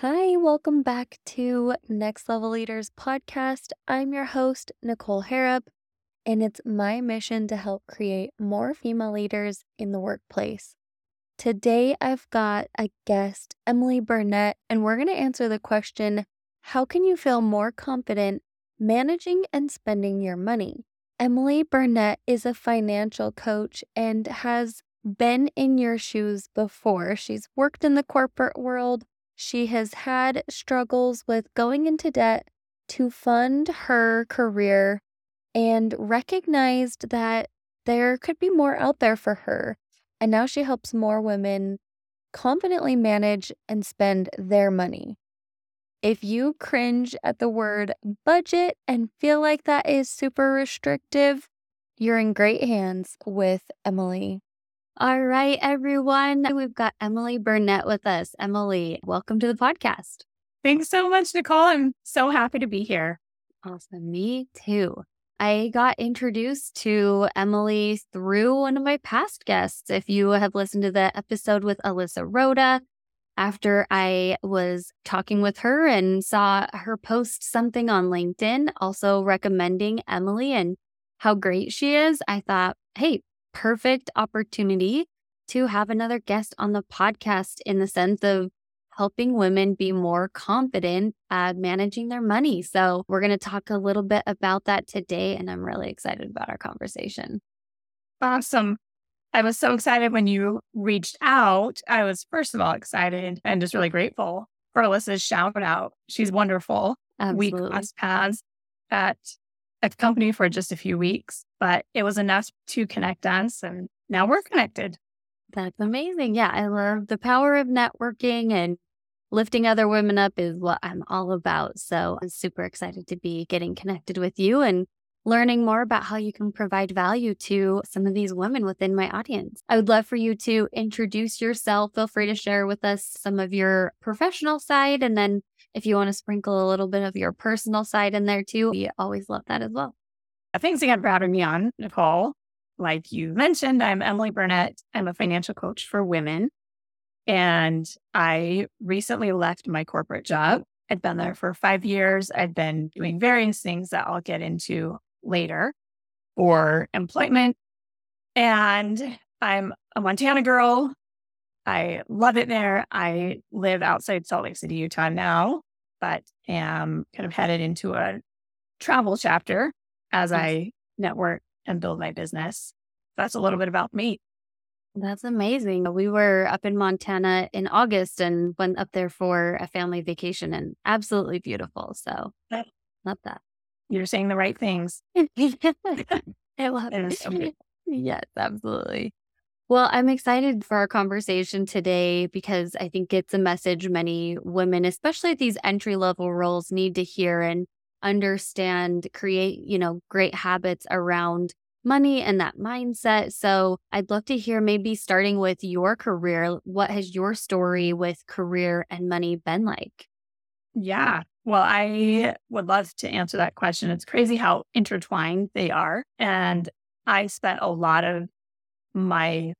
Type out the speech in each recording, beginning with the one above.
Hi, welcome back to Next Level Leaders podcast. I'm your host, Nicole Harrop, and it's my mission to help create more female leaders in the workplace. Today, I've got a guest, Emily Burnett, and we're going to answer the question How can you feel more confident managing and spending your money? Emily Burnett is a financial coach and has been in your shoes before. She's worked in the corporate world she has had struggles with going into debt to fund her career and recognized that there could be more out there for her. And now she helps more women confidently manage and spend their money. If you cringe at the word budget and feel like that is super restrictive, you're in great hands with Emily. All right, everyone. We've got Emily Burnett with us. Emily, welcome to the podcast. Thanks so much, Nicole. I'm so happy to be here. Awesome. Me too. I got introduced to Emily through one of my past guests. If you have listened to the episode with Alyssa Rhoda, after I was talking with her and saw her post something on LinkedIn, also recommending Emily and how great she is, I thought, hey, perfect opportunity to have another guest on the podcast in the sense of helping women be more confident at managing their money. So, we're going to talk a little bit about that today, and I'm really excited about our conversation. Awesome. I was so excited when you reached out. I was, first of all, excited and just really grateful for Alyssa's shout out. She's wonderful. Absolutely. We crossed paths at a company for just a few weeks, but it was enough to connect us. And now we're connected. That's amazing. Yeah, I love the power of networking and lifting other women up is what I'm all about. So I'm super excited to be getting connected with you and learning more about how you can provide value to some of these women within my audience. I would love for you to introduce yourself. Feel free to share with us some of your professional side and then if you want to sprinkle a little bit of your personal side in there too, we always love that as well. Uh, Thanks again for having me on, Nicole. Like you mentioned, I'm Emily Burnett. I'm a financial coach for women. And I recently left my corporate job. I'd been there for five years. I'd been doing various things that I'll get into later for employment. And I'm a Montana girl. I love it there. I live outside Salt Lake City, Utah now but am kind of headed into a travel chapter as I network and build my business. That's a little bit about me. That's amazing. We were up in Montana in August and went up there for a family vacation and absolutely beautiful. So love that. You're saying the right things. I love it. So yes, absolutely. Well, I'm excited for our conversation today because I think it's a message many women, especially at these entry level roles, need to hear and understand, create, you know, great habits around money and that mindset. So I'd love to hear maybe starting with your career. What has your story with career and money been like? Yeah. Well, I would love to answer that question. It's crazy how intertwined they are. And I spent a lot of my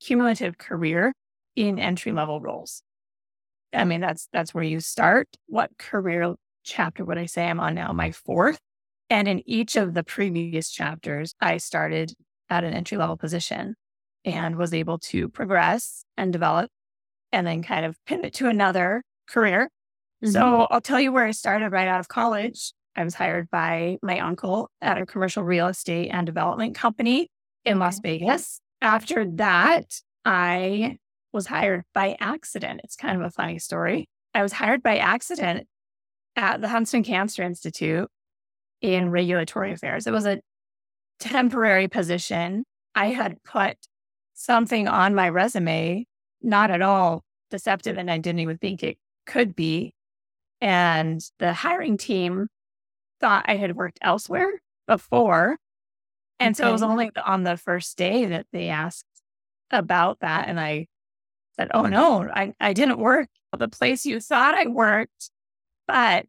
cumulative career in entry level roles. I mean, that's that's where you start. What career chapter would I say I'm on now? My fourth. And in each of the previous chapters, I started at an entry level position and was able to progress and develop and then kind of pivot to another career. Mm-hmm. So I'll tell you where I started right out of college. I was hired by my uncle at a commercial real estate and development company in Las Vegas after that, I was hired by accident. It's kind of a funny story. I was hired by accident at the Huntsman Cancer Institute in regulatory affairs. It was a temporary position. I had put something on my resume, not at all deceptive, and I didn't even think it could be. And the hiring team thought I had worked elsewhere before and okay. so it was only on the first day that they asked about that. And I said, Oh no, I, I didn't work the place you thought I worked, but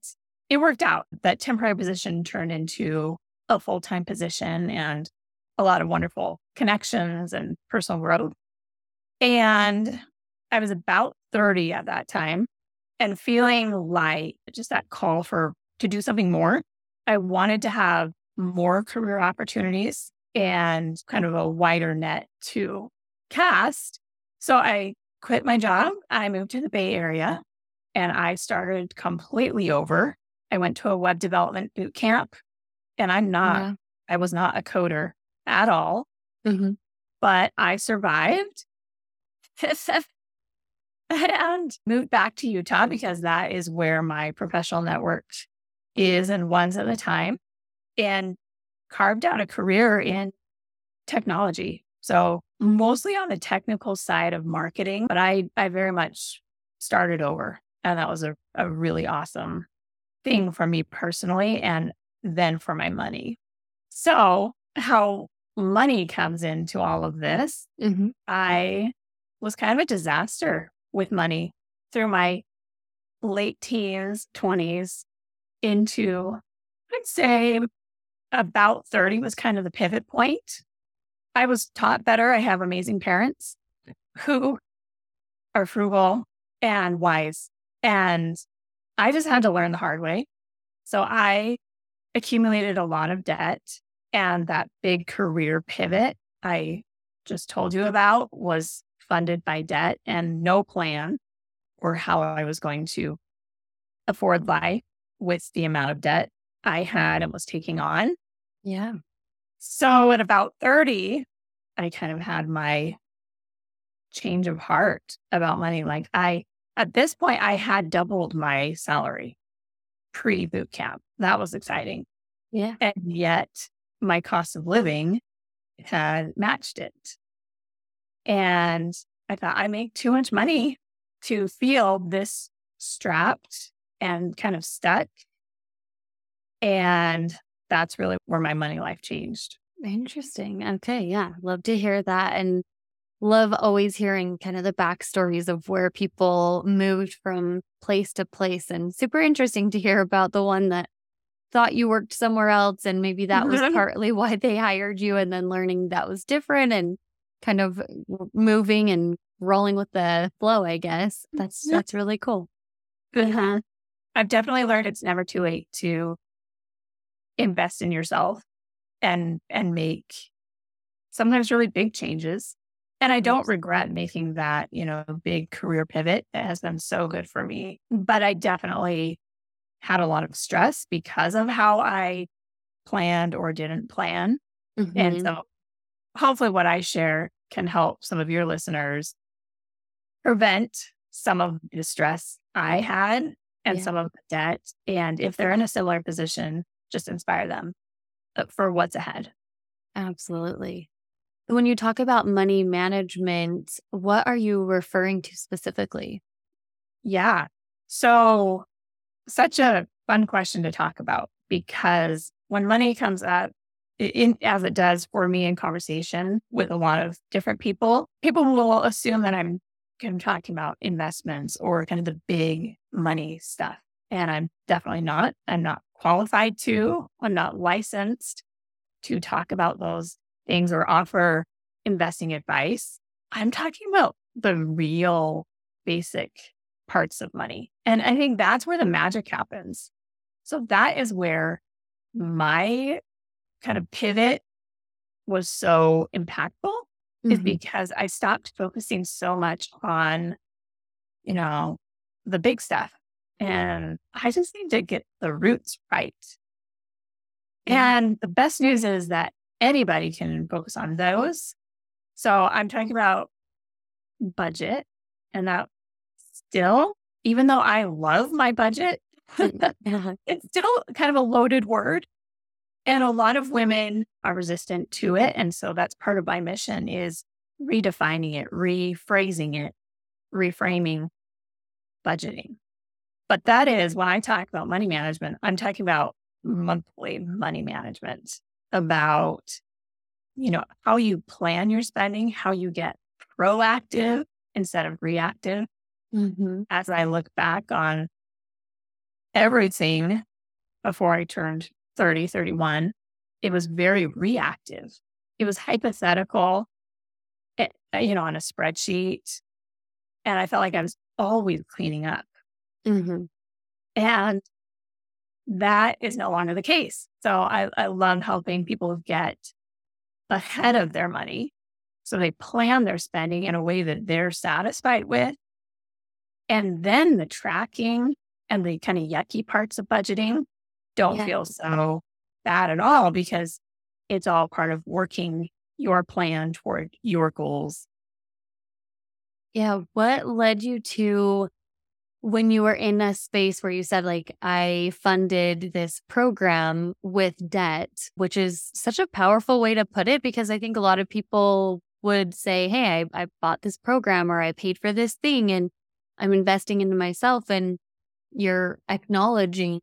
it worked out. That temporary position turned into a full time position and a lot of wonderful connections and personal growth. And I was about 30 at that time. and feeling like just that call for to do something more. I wanted to have more career opportunities and kind of a wider net to cast. So I quit my job. I moved to the Bay Area and I started completely over. I went to a web development boot camp and I'm not, yeah. I was not a coder at all, mm-hmm. but I survived and moved back to Utah because that is where my professional network is and ones at a time and carved out a career in technology. So mostly on the technical side of marketing, but I, I very much started over. And that was a, a really awesome thing for me personally and then for my money. So, how money comes into all of this, mm-hmm. I was kind of a disaster with money through my late teens, 20s into, I'd say about 30 was kind of the pivot point. I was taught better. I have amazing parents who are frugal and wise. And I just had to learn the hard way. So I accumulated a lot of debt. And that big career pivot I just told you about was funded by debt and no plan or how I was going to afford life with the amount of debt I had and was taking on. Yeah. So at about 30, I kind of had my change of heart about money. Like I, at this point, I had doubled my salary pre boot camp. That was exciting. Yeah. And yet my cost of living had matched it. And I thought I make too much money to feel this strapped and kind of stuck. And that's really where my money life changed. Interesting. Okay. Yeah. Love to hear that. And love always hearing kind of the backstories of where people moved from place to place. And super interesting to hear about the one that thought you worked somewhere else. And maybe that was partly why they hired you. And then learning that was different and kind of moving and rolling with the flow, I guess. That's, that's really cool. Uh-huh. I've definitely learned it's never too late to invest in yourself and and make sometimes really big changes. And I don't regret making that, you know, big career pivot. It has been so good for me. But I definitely had a lot of stress because of how I planned or didn't plan. Mm-hmm. And so hopefully what I share can help some of your listeners prevent some of the stress I had and yeah. some of the debt. And if they're in a similar position, just inspire them uh, for what's ahead. Absolutely. When you talk about money management, what are you referring to specifically? Yeah. So, such a fun question to talk about because when money comes up, in, as it does for me in conversation with a lot of different people, people will assume that I'm kind of talking about investments or kind of the big money stuff. And I'm definitely not. I'm not qualified to. I'm not licensed to talk about those things or offer investing advice. I'm talking about the real basic parts of money. And I think that's where the magic happens. So that is where my kind of pivot was so impactful mm-hmm. is because I stopped focusing so much on, you know, the big stuff and I just need to get the roots right. And the best news is that anybody can focus on those. So I'm talking about budget and that still, even though I love my budget, it's still kind of a loaded word. And a lot of women are resistant to it. And so that's part of my mission is redefining it, rephrasing it, reframing budgeting. But that is when I talk about money management, I'm talking about monthly money management, about, you know, how you plan your spending, how you get proactive instead of reactive. Mm-hmm. As I look back on everything before I turned 30, 31, it was very reactive. It was hypothetical, it, eh, you know, on a spreadsheet. And I felt like I was always cleaning up Mm-hmm. And that is no longer the case. So I, I love helping people get ahead of their money. So they plan their spending in a way that they're satisfied with. And then the tracking and the kind of yucky parts of budgeting don't yeah. feel so bad at all because it's all part of working your plan toward your goals. Yeah. What led you to when you were in a space where you said, like, I funded this program with debt, which is such a powerful way to put it, because I think a lot of people would say, Hey, I, I bought this program or I paid for this thing and I'm investing into myself. And you're acknowledging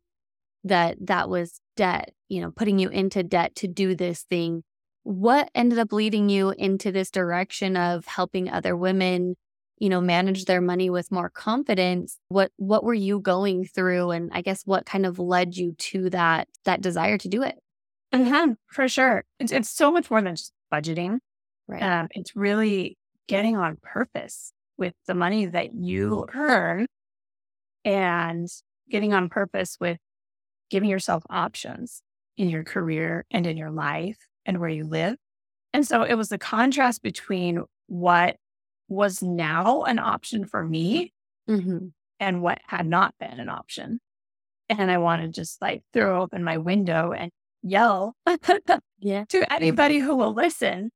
that that was debt, you know, putting you into debt to do this thing. What ended up leading you into this direction of helping other women you know manage their money with more confidence what what were you going through? And i guess what kind of led you to that that desire to do it? Mm-hmm, for sure. It's, it's so much more than just budgeting. Right. Um, it's really getting on purpose with the money that you earn and getting on purpose with giving yourself options in your career and in your life and where you live. And so it was the contrast between what was now an option for me mm-hmm. and what had not been an option. And I want to just like throw open my window and yell yeah. to anybody who will listen.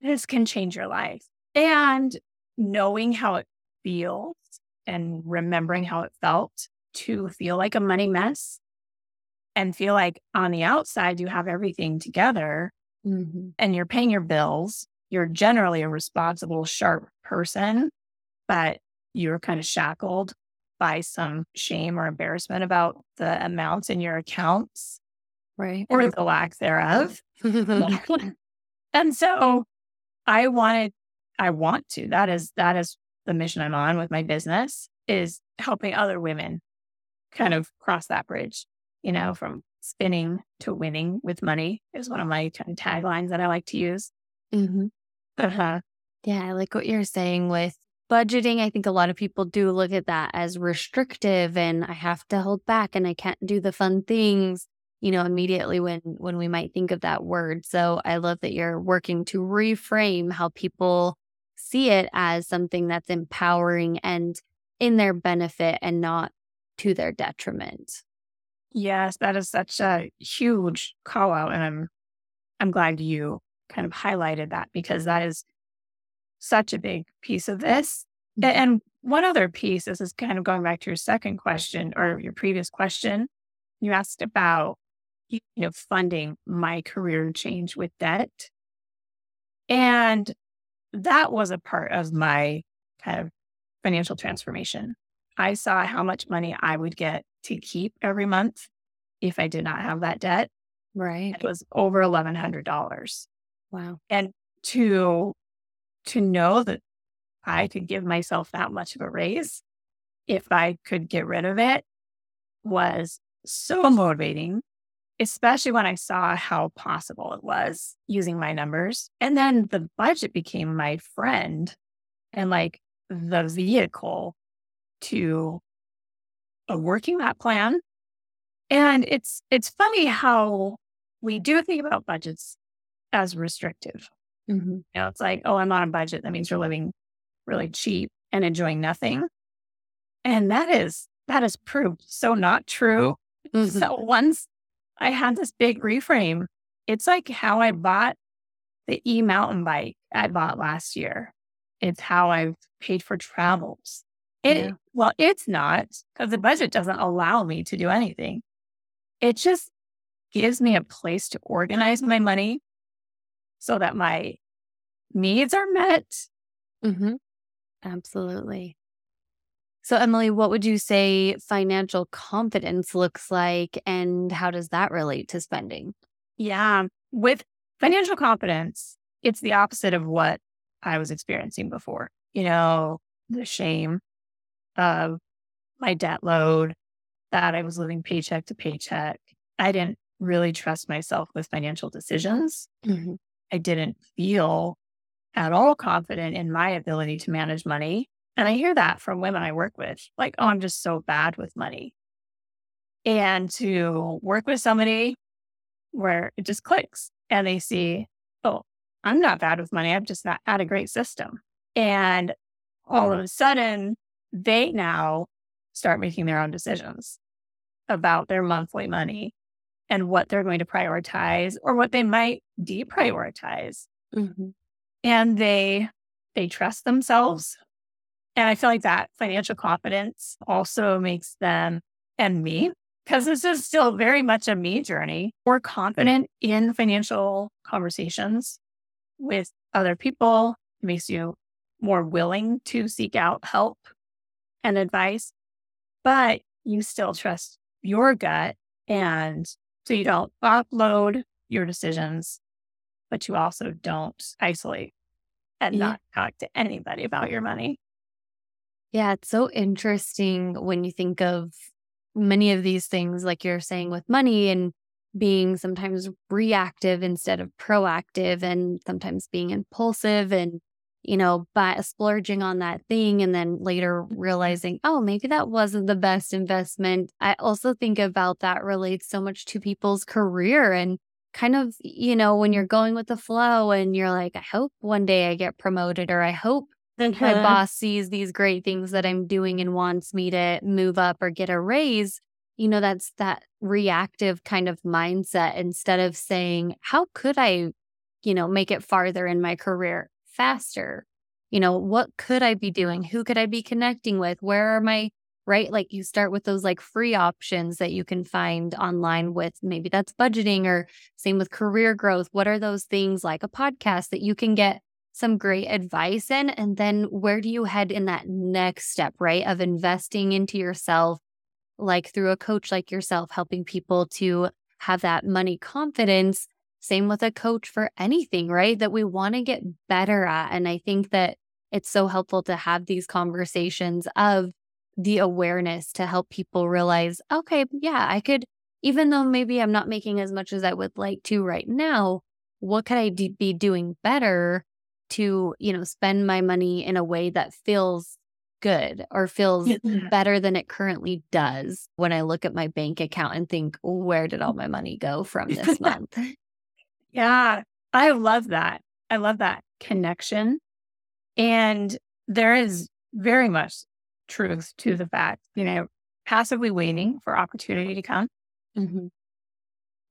This can change your life. And knowing how it feels and remembering how it felt to feel like a money mess and feel like on the outside you have everything together mm-hmm. and you're paying your bills you're generally a responsible, sharp person, but you're kind of shackled by some shame or embarrassment about the amounts in your accounts. Right. Or the lack thereof. and so I wanted, I want to, that is, that is the mission I'm on with my business is helping other women kind of cross that bridge, you know, from spinning to winning with money is one of my kind of taglines that I like to use. Mm-hmm. Uh-huh. Yeah, I like what you're saying with budgeting. I think a lot of people do look at that as restrictive and I have to hold back and I can't do the fun things, you know, immediately when when we might think of that word. So I love that you're working to reframe how people see it as something that's empowering and in their benefit and not to their detriment. Yes, that is such a huge call out and I'm I'm glad you kind of highlighted that because that is such a big piece of this. Mm-hmm. And one other piece, this is kind of going back to your second question or your previous question. You asked about, you know, funding my career change with debt. And that was a part of my kind of financial transformation. I saw how much money I would get to keep every month if I did not have that debt. Right. It was over $1,100. Wow. And to to know that I could give myself that much of a raise if I could get rid of it was so motivating, especially when I saw how possible it was using my numbers. And then the budget became my friend and like the vehicle to working that plan. And it's it's funny how we do think about budgets as restrictive. Mm-hmm. You know, it's like, oh, I'm on a budget. That means you're living really cheap and enjoying nothing. And that is, that is proved so not true. Mm-hmm. So once I had this big reframe, it's like how I bought the e mountain bike I bought last year. It's how I've paid for travels. It, yeah. well, it's not because the budget doesn't allow me to do anything. It just gives me a place to organize my money so that my needs are met. Mm-hmm. Absolutely. So, Emily, what would you say financial confidence looks like, and how does that relate to spending? Yeah. With financial confidence, it's the opposite of what I was experiencing before. You know, the shame of my debt load, that I was living paycheck to paycheck. I didn't really trust myself with financial decisions. Mm-hmm. I didn't feel at all confident in my ability to manage money. And I hear that from women I work with like, oh, I'm just so bad with money. And to work with somebody where it just clicks and they see, oh, I'm not bad with money. I've just not had a great system. And all of a sudden, they now start making their own decisions about their monthly money and what they're going to prioritize or what they might deprioritize. Mm-hmm. And they they trust themselves. And I feel like that financial confidence also makes them and me, because this is still very much a me journey, more confident in financial conversations with other people. It makes you more willing to seek out help and advice, but you still trust your gut. And so you don't upload your decisions, but you also don't isolate and yeah. not talk to anybody about your money. Yeah, it's so interesting when you think of many of these things, like you're saying with money and being sometimes reactive instead of proactive, and sometimes being impulsive and you know, by splurging on that thing and then later realizing, oh, maybe that wasn't the best investment. I also think about that relates so much to people's career and kind of, you know, when you're going with the flow and you're like, I hope one day I get promoted or I hope my uh-huh. boss sees these great things that I'm doing and wants me to move up or get a raise. You know, that's that reactive kind of mindset instead of saying, how could I, you know, make it farther in my career? Faster? You know, what could I be doing? Who could I be connecting with? Where are my right? Like you start with those like free options that you can find online with maybe that's budgeting or same with career growth. What are those things like a podcast that you can get some great advice in? And then where do you head in that next step, right? Of investing into yourself, like through a coach like yourself, helping people to have that money confidence same with a coach for anything, right? That we want to get better at. And I think that it's so helpful to have these conversations of the awareness to help people realize, okay, yeah, I could, even though maybe I'm not making as much as I would like to right now, what could I d- be doing better to, you know, spend my money in a way that feels good or feels yeah. better than it currently does when I look at my bank account and think, where did all my money go from this month? Yeah, I love that. I love that connection. And there is very much truth to the fact, you know, passively waiting for opportunity to come mm-hmm.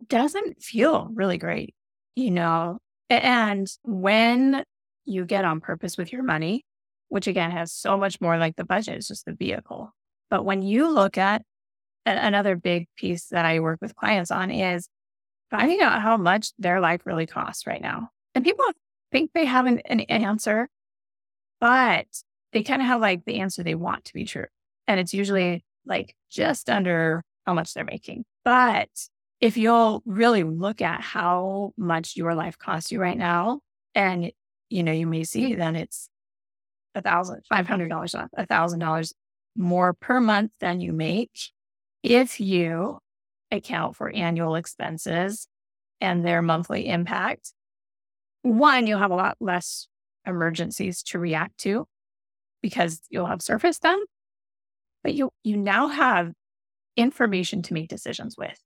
doesn't feel really great, you know. And when you get on purpose with your money, which again has so much more like the budget, it's just the vehicle. But when you look at another big piece that I work with clients on is finding out how much their life really costs right now. And people think they have an, an answer, but they kind of have like the answer they want to be true. And it's usually like just under how much they're making. But if you'll really look at how much your life costs you right now, and you know, you may see then it's a thousand, five hundred dollars, a thousand dollars more per month than you make. If you account for annual expenses and their monthly impact, one, you'll have a lot less emergencies to react to because you'll have surfaced them, but you you now have information to make decisions with.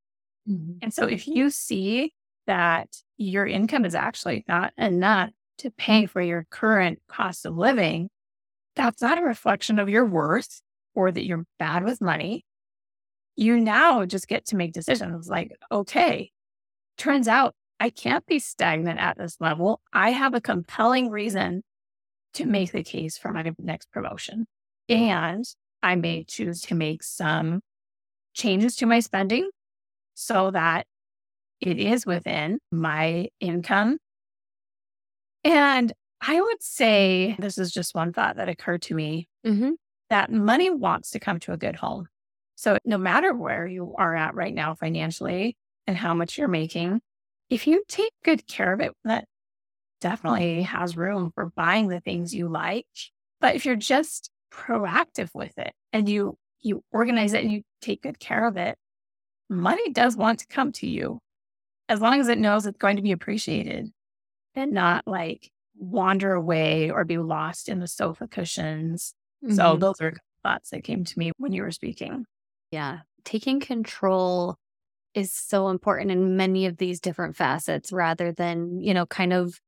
Mm-hmm. And so if you see that your income is actually not enough to pay for your current cost of living, that's not a reflection of your worth or that you're bad with money you now just get to make decisions like, okay, turns out I can't be stagnant at this level. I have a compelling reason to make the case for my next promotion. And I may choose to make some changes to my spending so that it is within my income. And I would say this is just one thought that occurred to me mm-hmm. that money wants to come to a good home. So, no matter where you are at right now financially and how much you're making, if you take good care of it, that definitely has room for buying the things you like. But if you're just proactive with it and you you organize it and you take good care of it, money does want to come to you as long as it knows it's going to be appreciated and not like wander away or be lost in the sofa cushions Mm-hmm. So those are thoughts that came to me when you were speaking. Yeah. Taking control is so important in many of these different facets rather than, you know, kind of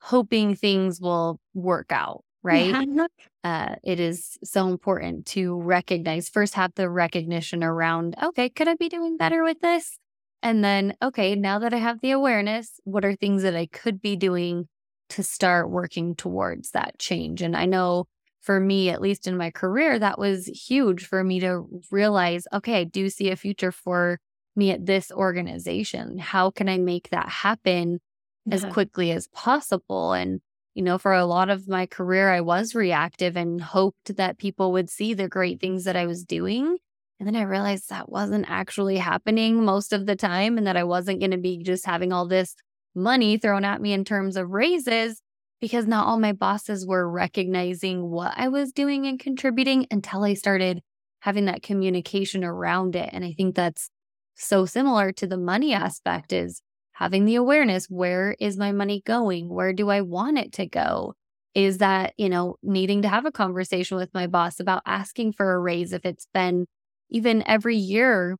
hoping things will work out, right? Yeah. Uh, it is so important to recognize first, have the recognition around, okay, could I be doing better with this? And then, okay, now that I have the awareness, what are things that I could be doing to start working towards that change? And I know for me, at least in my career, that was huge for me to realize, okay, I do see a future for me at this organization. How can I make that happen yeah. as quickly as possible? And, you know, for a lot of my career, I was reactive and hoped that people would see the great things that I was doing. And then I realized that wasn't actually happening most of the time and that I wasn't going to be just having all this money thrown at me in terms of raises because not all my bosses were recognizing what I was doing and contributing until I started having that communication around it. And I think that's so similar to the money aspect is having the awareness where is my money going? Where do I want it to go? Is that, you know, needing to have a conversation with my boss about asking for a raise if it's been even every year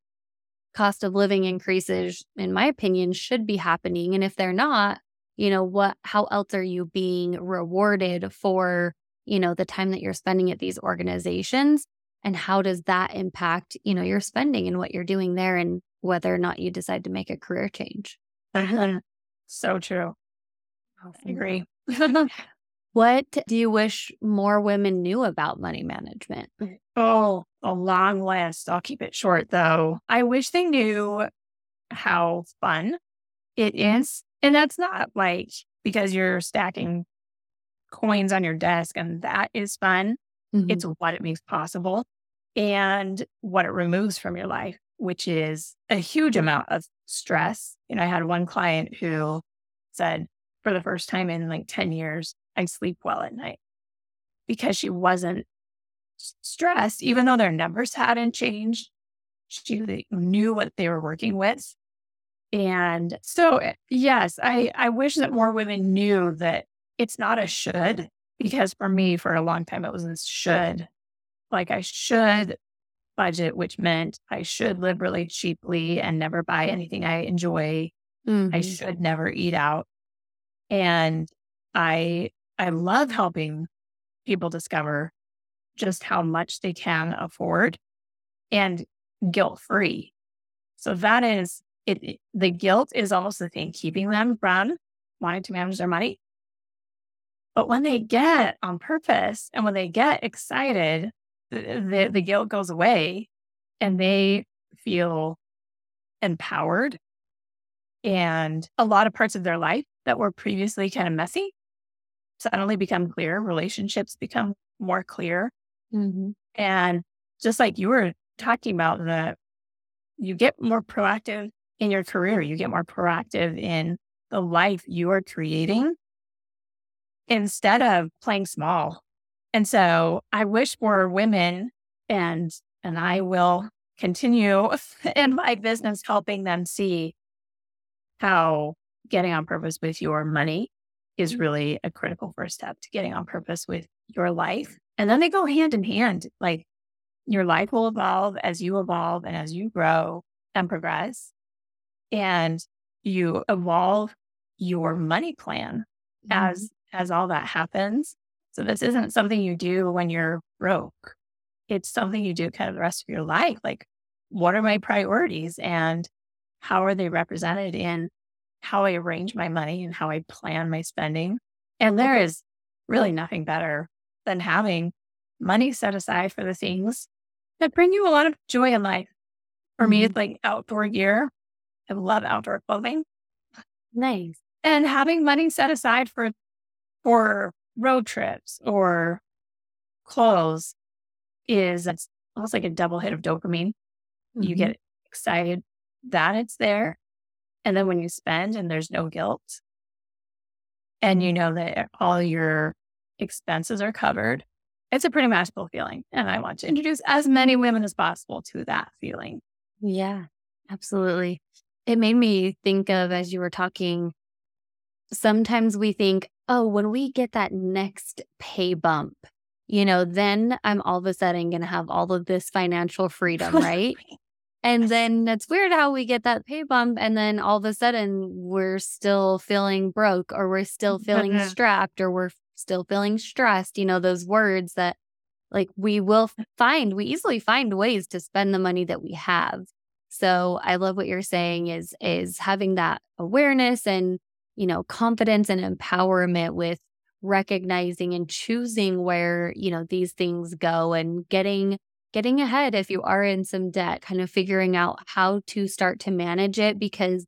cost of living increases in my opinion should be happening and if they're not you know what how else are you being rewarded for you know the time that you're spending at these organizations? And how does that impact you know your spending and what you're doing there and whether or not you decide to make a career change? So true. Oh, I agree. what do you wish more women knew about money management? Oh a long list. I'll keep it short though. I wish they knew how fun it mm-hmm. is and that's not like because you're stacking coins on your desk and that is fun. Mm-hmm. It's what it makes possible and what it removes from your life, which is a huge amount of stress. You know, I had one client who said, for the first time in like 10 years, I sleep well at night because she wasn't stressed, even though their numbers hadn't changed. She knew what they were working with and so, eh, yes, I, I wish that more women knew that it's not a should, because for me, for a long time, it was a should. Like I should budget, which meant I should live really cheaply and never buy anything I enjoy. Mm-hmm. I should never eat out. And I, I love helping people discover just how much they can afford and guilt free. So that is it, the guilt is almost the thing keeping them from wanting to manage their money. But when they get on purpose and when they get excited, the, the, the guilt goes away and they feel empowered. And a lot of parts of their life that were previously kind of messy suddenly become clear. Relationships become more clear. Mm-hmm. And just like you were talking about, the you get more proactive in your career. You get more proactive in the life you are creating instead of playing small. And so I wish more women and and I will continue in my business helping them see how getting on purpose with your money is mm-hmm. really a critical first step to getting on purpose with your life. And then they go hand in hand. Like your life will evolve as you evolve and as you grow and progress and you evolve your money plan mm-hmm. as as all that happens. So this isn't something you do when you're broke. It's something you do kind of the rest of your life. Like, what are my priorities and how are they represented in how I arrange my money and how I plan my spending? And there is really nothing better than having money set aside for the things that bring you a lot of joy in life. For mm-hmm. me, it's like outdoor gear. I love outdoor clothing. Nice. And having money set aside for for road trips or clothes is it's almost like a double hit of dopamine. Mm-hmm. You get excited that it's there. And then when you spend and there's no guilt, and you know that all your expenses are covered, it's a pretty magical feeling. And I want to introduce as many women as possible to that feeling. Yeah, absolutely. It made me think of as you were talking, sometimes we think, oh, when we get that next pay bump, you know, then I'm all of a sudden going to have all of this financial freedom, right? and then it's weird how we get that pay bump and then all of a sudden we're still feeling broke or we're still mm, feeling strapped or we're still feeling stressed, you know, those words that like we will find, we easily find ways to spend the money that we have. So I love what you're saying is is having that awareness and, you know, confidence and empowerment with recognizing and choosing where, you know, these things go and getting getting ahead if you are in some debt, kind of figuring out how to start to manage it because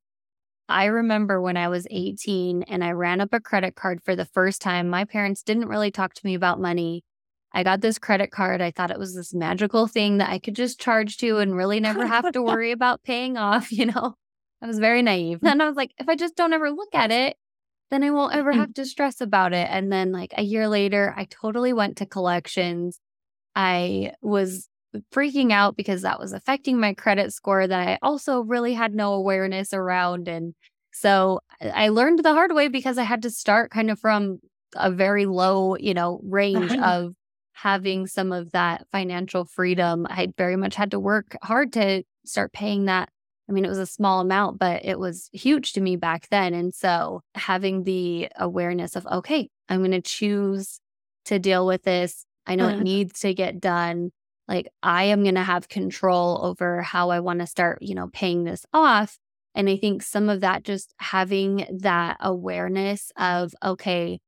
I remember when I was 18 and I ran up a credit card for the first time. My parents didn't really talk to me about money. I got this credit card. I thought it was this magical thing that I could just charge to and really never have to worry about paying off. You know, I was very naive. Mm. And I was like, if I just don't ever look at it, then I won't ever have to stress about it. And then, like a year later, I totally went to collections. I was freaking out because that was affecting my credit score that I also really had no awareness around. And so I learned the hard way because I had to start kind of from a very low, you know, range uh-huh. of having some of that financial freedom. I very much had to work hard to start paying that. I mean, it was a small amount, but it was huge to me back then. And so having the awareness of, okay, I'm going to choose to deal with this. I know mm-hmm. it needs to get done. Like I am going to have control over how I want to start, you know, paying this off. And I think some of that just having that awareness of, okay,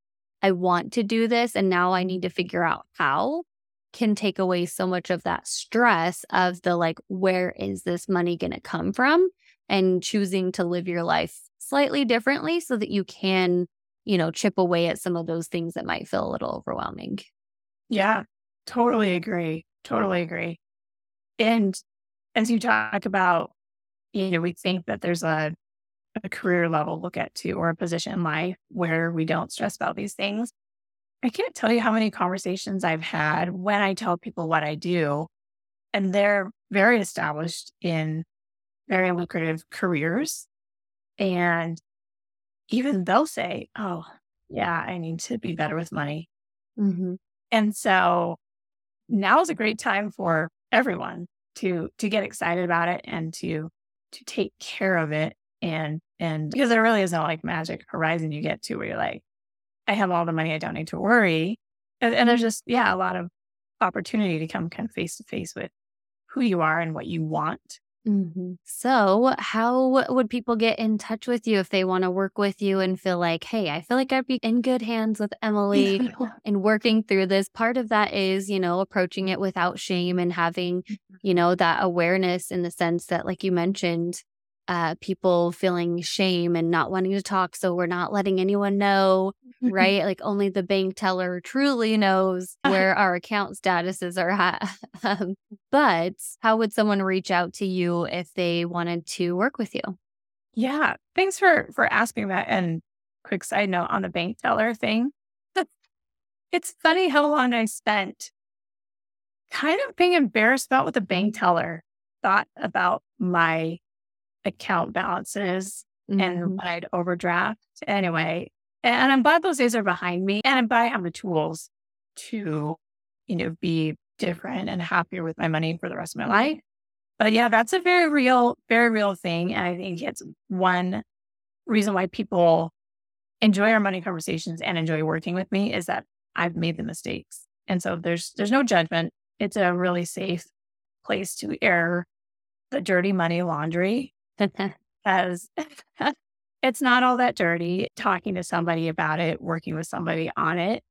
I want to do this and now I need to figure out how can take away so much of that stress of the like, where is this money going to come from? And choosing to live your life slightly differently so that you can, you know, chip away at some of those things that might feel a little overwhelming. Yeah, totally agree. Totally agree. And as you talk about, you know, we think that there's a a career level look at too, or a position in life where we don't stress about these things. I can't tell you how many conversations I've had when I tell people what I do, and they're very established in very lucrative careers. And even they'll say, Oh, yeah, I need to be better with money. Mm-hmm. And so now is a great time for everyone to to get excited about it and to to take care of it and and because there really is no like magic horizon you get to where you're like, I have all the money, I don't need to worry. And, and there's just yeah, a lot of opportunity to come kind of face to face with who you are and what you want. Mm-hmm. So, how would people get in touch with you if they want to work with you and feel like, hey, I feel like I'd be in good hands with Emily and working through this? Part of that is, you know, approaching it without shame and having, mm-hmm. you know, that awareness in the sense that, like you mentioned, uh, people feeling shame and not wanting to talk. So we're not letting anyone know, right? like only the bank teller truly knows where our account statuses are at. um, but how would someone reach out to you if they wanted to work with you? Yeah, thanks for for asking that. And quick side note on the bank teller thing. it's funny how long I spent kind of being embarrassed about what the bank teller thought about my account balances mm-hmm. and I'd overdraft. Anyway, and I'm glad those days are behind me. And I'm glad I have the tools to, you know, be different and happier with my money for the rest of my life. But yeah, that's a very real, very real thing. And I think it's one reason why people enjoy our money conversations and enjoy working with me is that I've made the mistakes. And so there's there's no judgment. It's a really safe place to air the dirty money laundry because it's not all that dirty. Talking to somebody about it, working with somebody on it,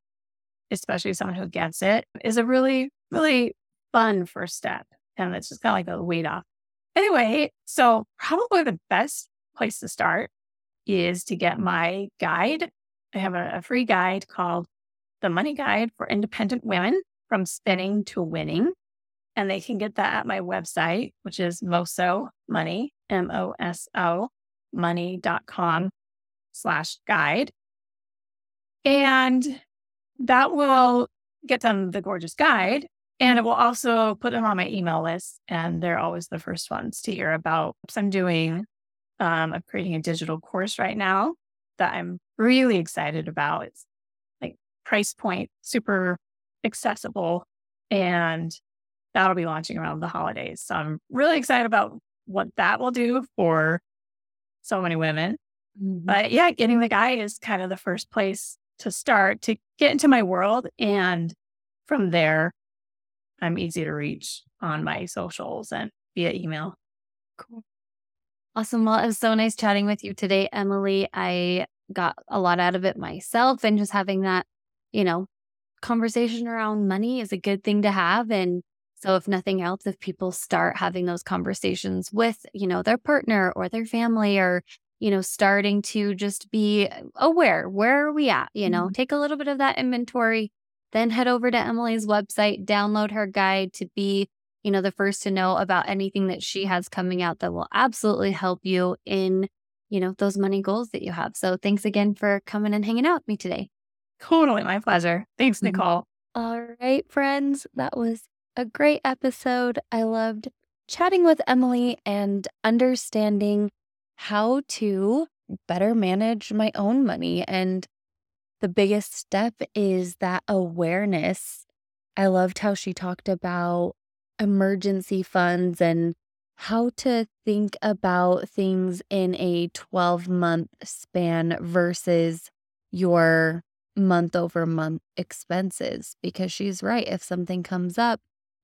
especially someone who gets it, is a really, really fun first step. And it's just kind of like a weight off. Anyway, so probably the best place to start is to get my guide. I have a, a free guide called The Money Guide for Independent Women from Spinning to Winning. And they can get that at my website, which is Moso Money, M O S O money.com slash guide. And that will get them the gorgeous guide. And it will also put them on my email list. And they're always the first ones to hear about. I'm doing, um, I'm creating a digital course right now that I'm really excited about. It's like price point, super accessible and that'll be launching around the holidays. So I'm really excited about what that will do for so many women. Mm-hmm. But yeah, getting the guy is kind of the first place to start to get into my world. And from there, I'm easy to reach on my socials and via email. Cool. Awesome. Well, it was so nice chatting with you today, Emily. I got a lot out of it myself and just having that, you know, conversation around money is a good thing to have. And so if nothing else, if people start having those conversations with, you know, their partner or their family or, you know, starting to just be aware, where are we at? You know, mm-hmm. take a little bit of that inventory, then head over to Emily's website, download her guide to be you know, the first to know about anything that she has coming out that will absolutely help you in, you know, those money goals that you have. So thanks again for coming and hanging out with me today. Totally my pleasure. Thanks, mm-hmm. Nicole. All right, friends. That was a great episode. I loved chatting with Emily and understanding how to better manage my own money. And the biggest step is that awareness. I loved how she talked about emergency funds and how to think about things in a 12 month span versus your month over month expenses. Because she's right. If something comes up,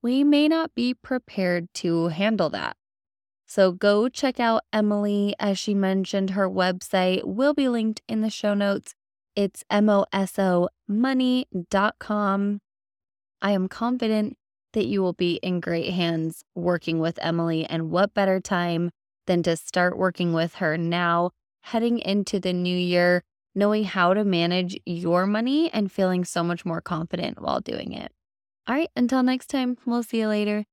we may not be prepared to handle that. So go check out Emily. As she mentioned, her website will be linked in the show notes. It's mosomoney.com. I am confident that you will be in great hands working with Emily. And what better time than to start working with her now, heading into the new year, knowing how to manage your money and feeling so much more confident while doing it. All right, until next time, we'll see you later.